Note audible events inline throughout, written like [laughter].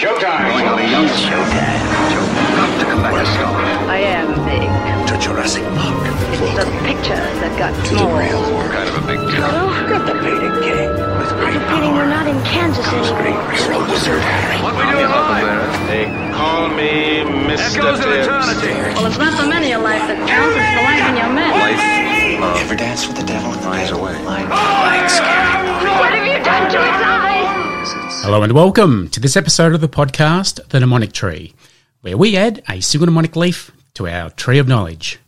Showtime! Going over young Showtime. Joe, got to come back a star. I am big. To Jurassic Park. It's the pictures that got to small. Kind of a big deal. Oh, Get the painting king. With great Feeling we're not in Kansas anymore. Hero Wizard Harry. What are we doing live? They call me Mr. Echoes of Tibbs. eternity. Well, it's not the many of life that counts, it's the life in your men. Life, love, Ever dance with the devil in the finds pit? a way. Like, like scary movie. What have you done to eyes? Hello and welcome to this episode of the podcast, The Mnemonic Tree, where we add a single mnemonic leaf to our tree of knowledge.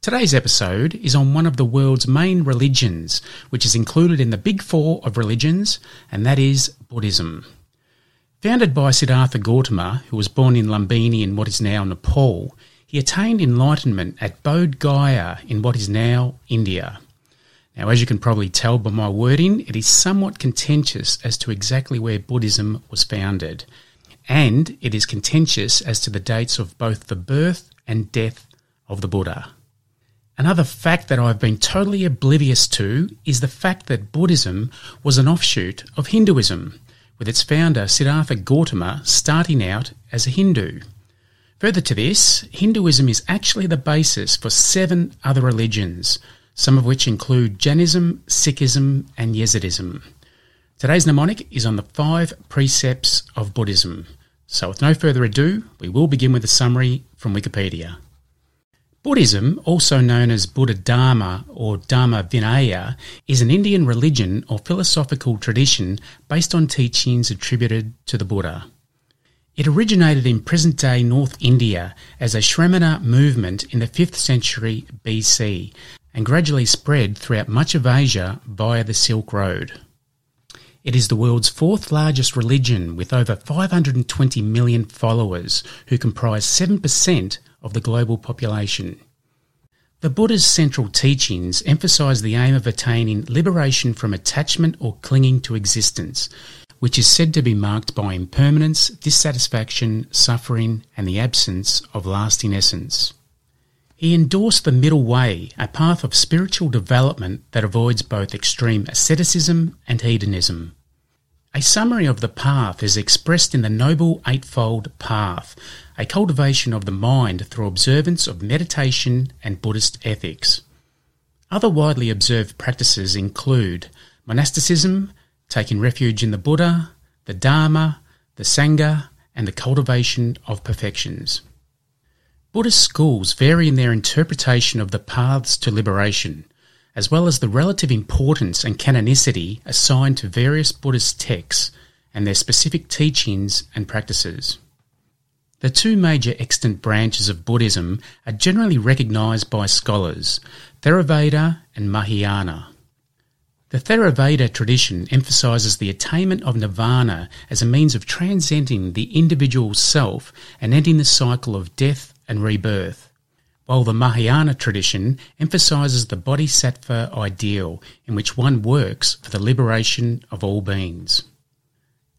Today's episode is on one of the world's main religions, which is included in the big four of religions, and that is Buddhism. Founded by Siddhartha Gautama, who was born in Lumbini in what is now Nepal, he attained enlightenment at Bodh Gaya in what is now India. Now, as you can probably tell by my wording, it is somewhat contentious as to exactly where Buddhism was founded, and it is contentious as to the dates of both the birth and death of the Buddha. Another fact that I've been totally oblivious to is the fact that Buddhism was an offshoot of Hinduism, with its founder Siddhartha Gautama starting out as a Hindu. Further to this, Hinduism is actually the basis for seven other religions, some of which include Jainism, Sikhism, and Yezidism. Today's mnemonic is on the five precepts of Buddhism. So, with no further ado, we will begin with a summary from Wikipedia. Buddhism, also known as Buddha Dharma or Dharma Vinaya, is an Indian religion or philosophical tradition based on teachings attributed to the Buddha. It originated in present day North India as a Shramana movement in the 5th century BC and gradually spread throughout much of Asia via the Silk Road. It is the world's fourth largest religion with over 520 million followers who comprise 7% of the global population. The Buddha's central teachings emphasize the aim of attaining liberation from attachment or clinging to existence, which is said to be marked by impermanence, dissatisfaction, suffering, and the absence of lasting essence. He endorsed the middle way, a path of spiritual development that avoids both extreme asceticism and hedonism. A summary of the path is expressed in the Noble Eightfold Path, a cultivation of the mind through observance of meditation and Buddhist ethics. Other widely observed practices include monasticism, taking refuge in the Buddha, the Dharma, the Sangha, and the cultivation of perfections. Buddhist schools vary in their interpretation of the paths to liberation, as well as the relative importance and canonicity assigned to various Buddhist texts and their specific teachings and practices. The two major extant branches of Buddhism are generally recognized by scholars Theravada and Mahayana. The Theravada tradition emphasizes the attainment of nirvana as a means of transcending the individual self and ending the cycle of death and rebirth, while the Mahayana tradition emphasizes the bodhisattva ideal in which one works for the liberation of all beings.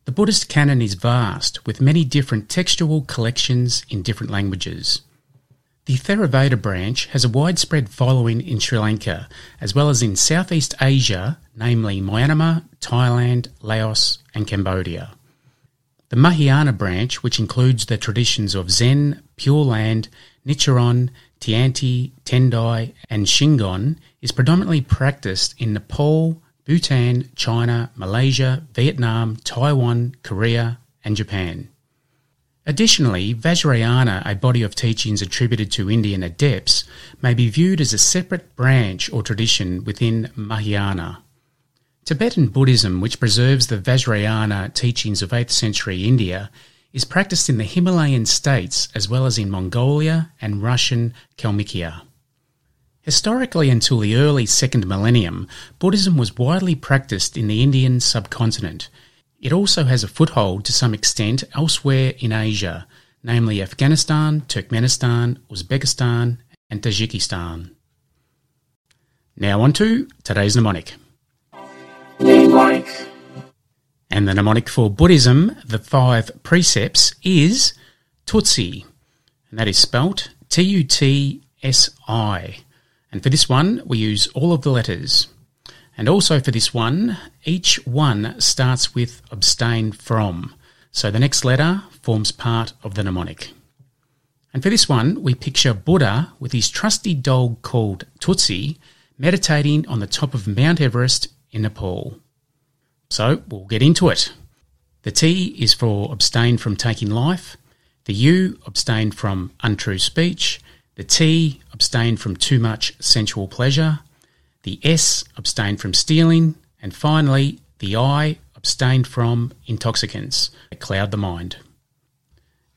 The Buddhist canon is vast, with many different textual collections in different languages. The Theravada branch has a widespread following in Sri Lanka, as well as in Southeast Asia, namely Myanmar, Thailand, Laos, and Cambodia. The Mahayana branch, which includes the traditions of Zen, Pure Land, Nichiren, Tiantai, Tendai, and Shingon, is predominantly practiced in Nepal, Bhutan, China, Malaysia, Vietnam, Taiwan, Korea, and Japan. Additionally, Vajrayana, a body of teachings attributed to Indian adepts, may be viewed as a separate branch or tradition within Mahayana. Tibetan Buddhism, which preserves the Vajrayana teachings of 8th century India, is practiced in the Himalayan states as well as in Mongolia and Russian Kalmykia. Historically, until the early second millennium, Buddhism was widely practiced in the Indian subcontinent. It also has a foothold to some extent elsewhere in Asia, namely Afghanistan, Turkmenistan, Uzbekistan, and Tajikistan. Now on to today's mnemonic. And the mnemonic for Buddhism, the five precepts, is Tutsi. And that is spelt T U T S I. And for this one, we use all of the letters. And also for this one, each one starts with abstain from. so the next letter forms part of the mnemonic. And for this one, we picture Buddha with his trusty dog called Tutsi meditating on the top of Mount Everest in Nepal. So we'll get into it. The T is for abstain from taking life, the U, abstain from untrue speech, the T, abstain from too much sensual pleasure, the S, abstain from stealing, and finally, the I, abstain from intoxicants that cloud the mind.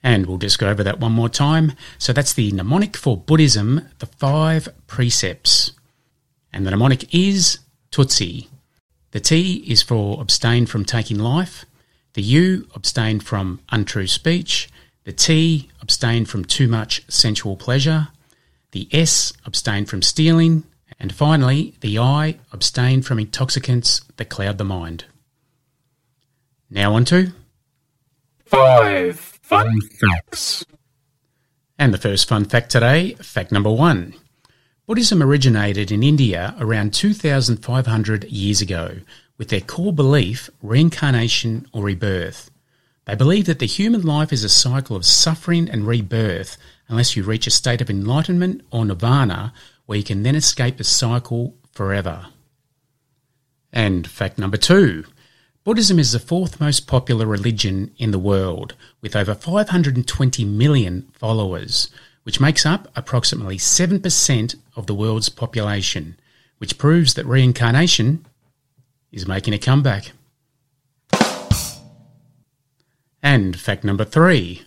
And we'll just go over that one more time. So that's the mnemonic for Buddhism, the five precepts. And the mnemonic is Tutsi. The T is for abstain from taking life. The U, abstain from untrue speech. The T, abstain from too much sensual pleasure. The S, abstain from stealing. And finally, the I, abstain from intoxicants that cloud the mind. Now on to Five fun facts. And the first fun fact today, fact number one. Buddhism originated in India around 2,500 years ago with their core belief reincarnation or rebirth. They believe that the human life is a cycle of suffering and rebirth unless you reach a state of enlightenment or nirvana where you can then escape the cycle forever. And fact number two. Buddhism is the fourth most popular religion in the world, with over 520 million followers, which makes up approximately 7% of the world's population, which proves that reincarnation is making a comeback. And fact number three.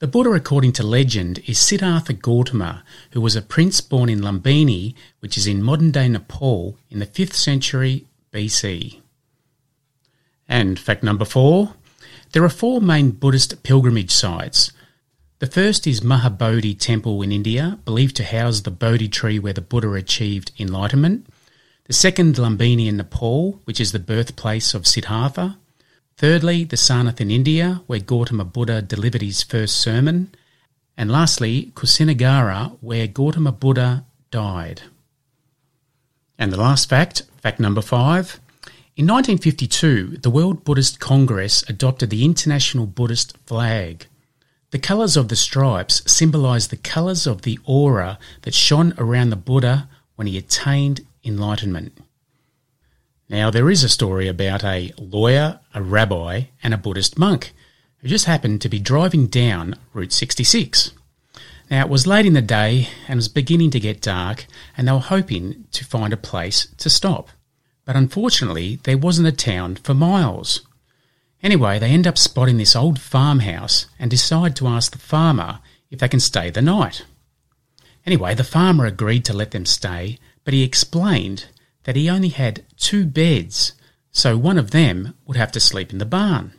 The Buddha, according to legend, is Siddhartha Gautama, who was a prince born in Lumbini, which is in modern day Nepal, in the 5th century BC. And fact number four there are four main Buddhist pilgrimage sites. The first is Mahabodhi Temple in India, believed to house the Bodhi tree where the Buddha achieved enlightenment. The second, Lumbini in Nepal, which is the birthplace of Siddhartha. Thirdly, the Sarnath in India, where Gautama Buddha delivered his first sermon. And lastly, Kusinagara, where Gautama Buddha died. And the last fact, fact number five. In 1952, the World Buddhist Congress adopted the International Buddhist flag. The colours of the stripes symbolise the colours of the aura that shone around the Buddha when he attained enlightenment. Now, there is a story about a lawyer, a rabbi, and a Buddhist monk who just happened to be driving down Route 66. Now, it was late in the day and it was beginning to get dark, and they were hoping to find a place to stop. But unfortunately, there wasn't a town for miles. Anyway, they end up spotting this old farmhouse and decide to ask the farmer if they can stay the night. Anyway, the farmer agreed to let them stay, but he explained that he only had two beds, so one of them would have to sleep in the barn.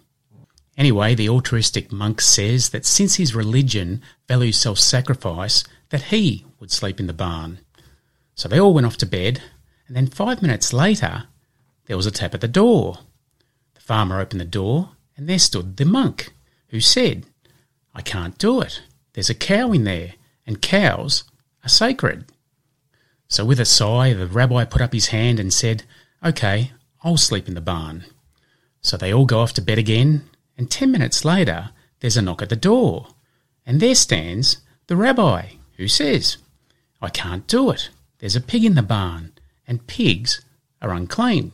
Anyway, the altruistic monk says that since his religion values self sacrifice, that he would sleep in the barn. So they all went off to bed, and then five minutes later, there was a tap at the door. The farmer opened the door, and there stood the monk, who said, I can't do it. There's a cow in there, and cows are sacred. So with a sigh, the rabbi put up his hand and said, OK, I'll sleep in the barn. So they all go off to bed again, and ten minutes later, there's a knock at the door. And there stands the rabbi, who says, I can't do it. There's a pig in the barn, and pigs are unclean.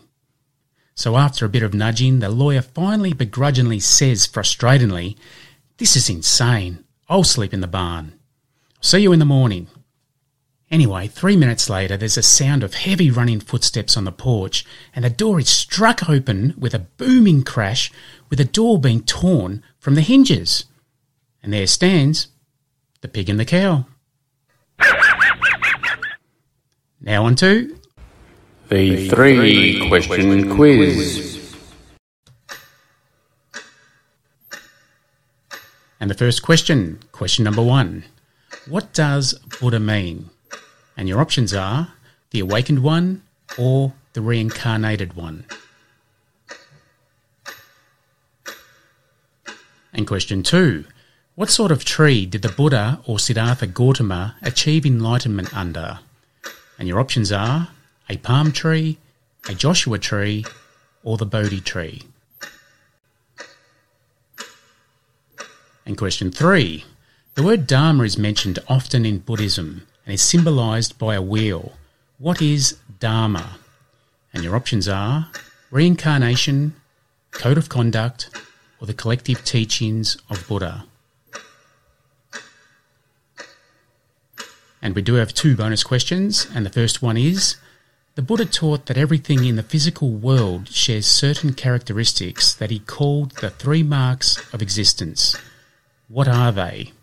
So after a bit of nudging, the lawyer finally begrudgingly says frustratedly, This is insane. I'll sleep in the barn. See you in the morning. Anyway, three minutes later, there's a sound of heavy running footsteps on the porch, and the door is struck open with a booming crash, with the door being torn from the hinges. And there stands the pig and the cow. [laughs] Now on to The three question quiz. And the first question, question number one What does Buddha mean? And your options are the awakened one or the reincarnated one. And question two What sort of tree did the Buddha or Siddhartha Gautama achieve enlightenment under? And your options are a palm tree, a Joshua tree, or the Bodhi tree. And question three The word Dharma is mentioned often in Buddhism and is symbolized by a wheel. What is Dharma? And your options are reincarnation, code of conduct, or the collective teachings of Buddha. And we do have two bonus questions, and the first one is The Buddha taught that everything in the physical world shares certain characteristics that he called the three marks of existence. What are they?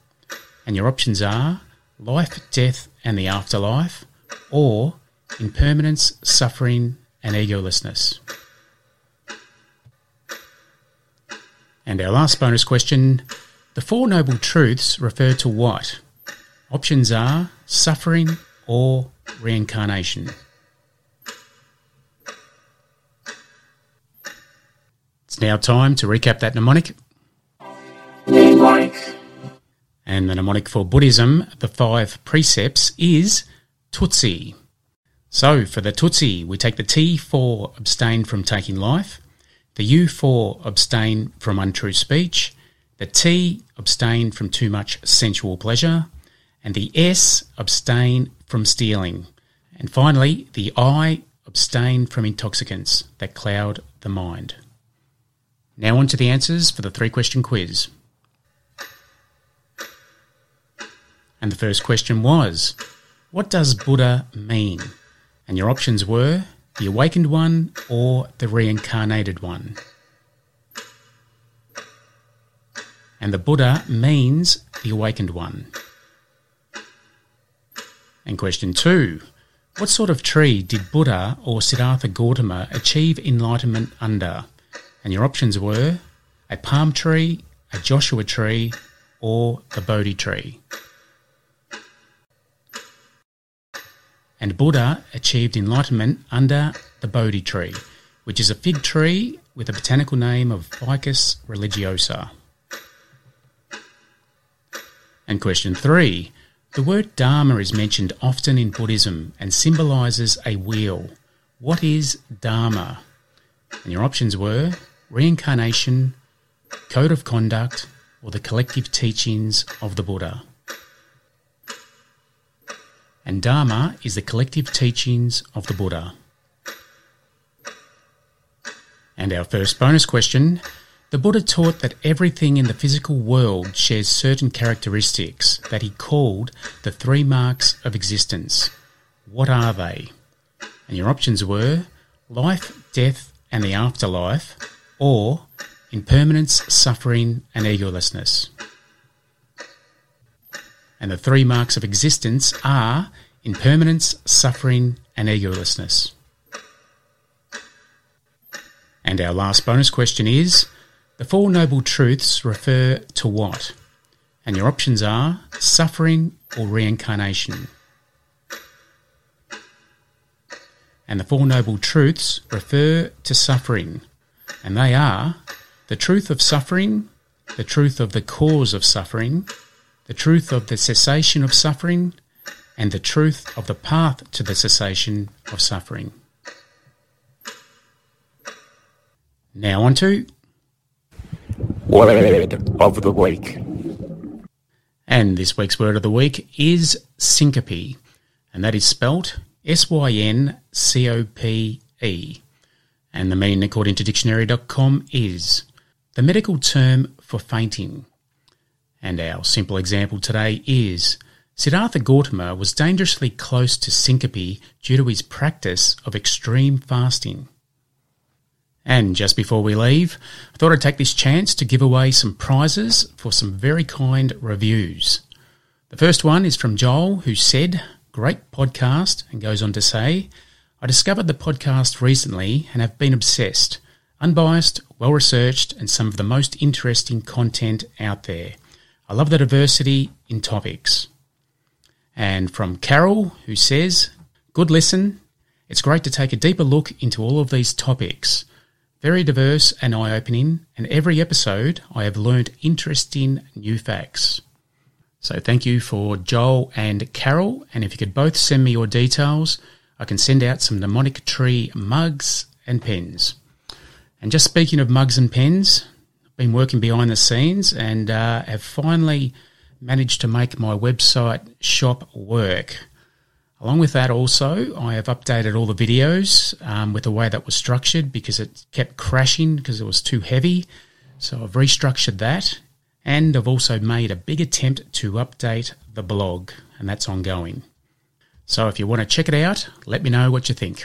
And your options are life, death, and the afterlife, or impermanence, suffering, and egolessness. And our last bonus question The Four Noble Truths refer to what? Options are suffering or reincarnation. It's now time to recap that mnemonic. And the mnemonic for Buddhism, the five precepts, is Tutsi. So for the Tutsi, we take the T for abstain from taking life, the U for abstain from untrue speech, the T abstain from too much sensual pleasure, and the S abstain from stealing. And finally, the I abstain from intoxicants that cloud the mind. Now on to the answers for the three question quiz. And the first question was, what does Buddha mean? And your options were the awakened one or the reincarnated one. And the Buddha means the awakened one. And question two What sort of tree did Buddha or Siddhartha Gautama achieve enlightenment under? And your options were a palm tree, a Joshua tree, or the Bodhi tree. And Buddha achieved enlightenment under the Bodhi tree, which is a fig tree with a botanical name of Ficus religiosa. And question three the word Dharma is mentioned often in Buddhism and symbolizes a wheel. What is Dharma? And your options were reincarnation, code of conduct, or the collective teachings of the Buddha. And Dharma is the collective teachings of the Buddha. And our first bonus question the Buddha taught that everything in the physical world shares certain characteristics that he called the three marks of existence. What are they? And your options were life, death, and the afterlife, or impermanence, suffering, and egolessness. And the three marks of existence are impermanence, suffering, and egolessness. And our last bonus question is the Four Noble Truths refer to what? And your options are suffering or reincarnation. And the Four Noble Truths refer to suffering, and they are the truth of suffering, the truth of the cause of suffering, the truth of the cessation of suffering, and the truth of the path to the cessation of suffering. Now on to Word of the week. And this week's word of the week is syncope, and that is spelt S Y N C O P E. And the meaning, according to dictionary.com, is the medical term for fainting. And our simple example today is Siddhartha Gautama was dangerously close to syncope due to his practice of extreme fasting. And just before we leave, I thought I'd take this chance to give away some prizes for some very kind reviews. The first one is from Joel, who said, Great podcast, and goes on to say, I discovered the podcast recently and have been obsessed. Unbiased, well researched, and some of the most interesting content out there. I love the diversity in topics. And from Carol, who says, Good listen. It's great to take a deeper look into all of these topics. Very diverse and eye opening, and every episode I have learned interesting new facts. So thank you for Joel and Carol, and if you could both send me your details, I can send out some mnemonic tree mugs and pens. And just speaking of mugs and pens, I've been working behind the scenes and uh, have finally managed to make my website shop work. Along with that, also, I have updated all the videos um, with the way that was structured because it kept crashing because it was too heavy. So I've restructured that. And I've also made a big attempt to update the blog, and that's ongoing. So if you want to check it out, let me know what you think.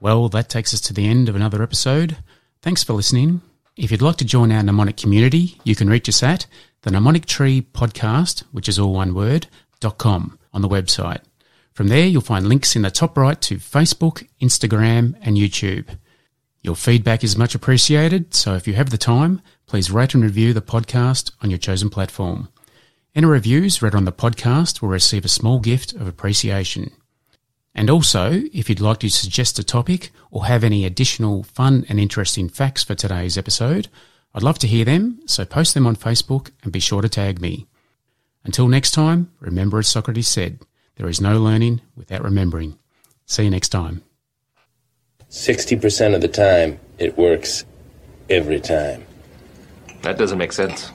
Well, that takes us to the end of another episode. Thanks for listening. If you'd like to join our mnemonic community, you can reach us at the Mnemonic Tree Podcast, which is all one word, dot com on the website. From there, you'll find links in the top right to Facebook, Instagram, and YouTube. Your feedback is much appreciated, so if you have the time, please rate and review the podcast on your chosen platform. Any reviews read on the podcast will receive a small gift of appreciation. And also, if you'd like to suggest a topic or have any additional fun and interesting facts for today's episode, I'd love to hear them, so post them on Facebook and be sure to tag me. Until next time, remember as Socrates said, there is no learning without remembering. See you next time. 60% of the time, it works every time. That doesn't make sense.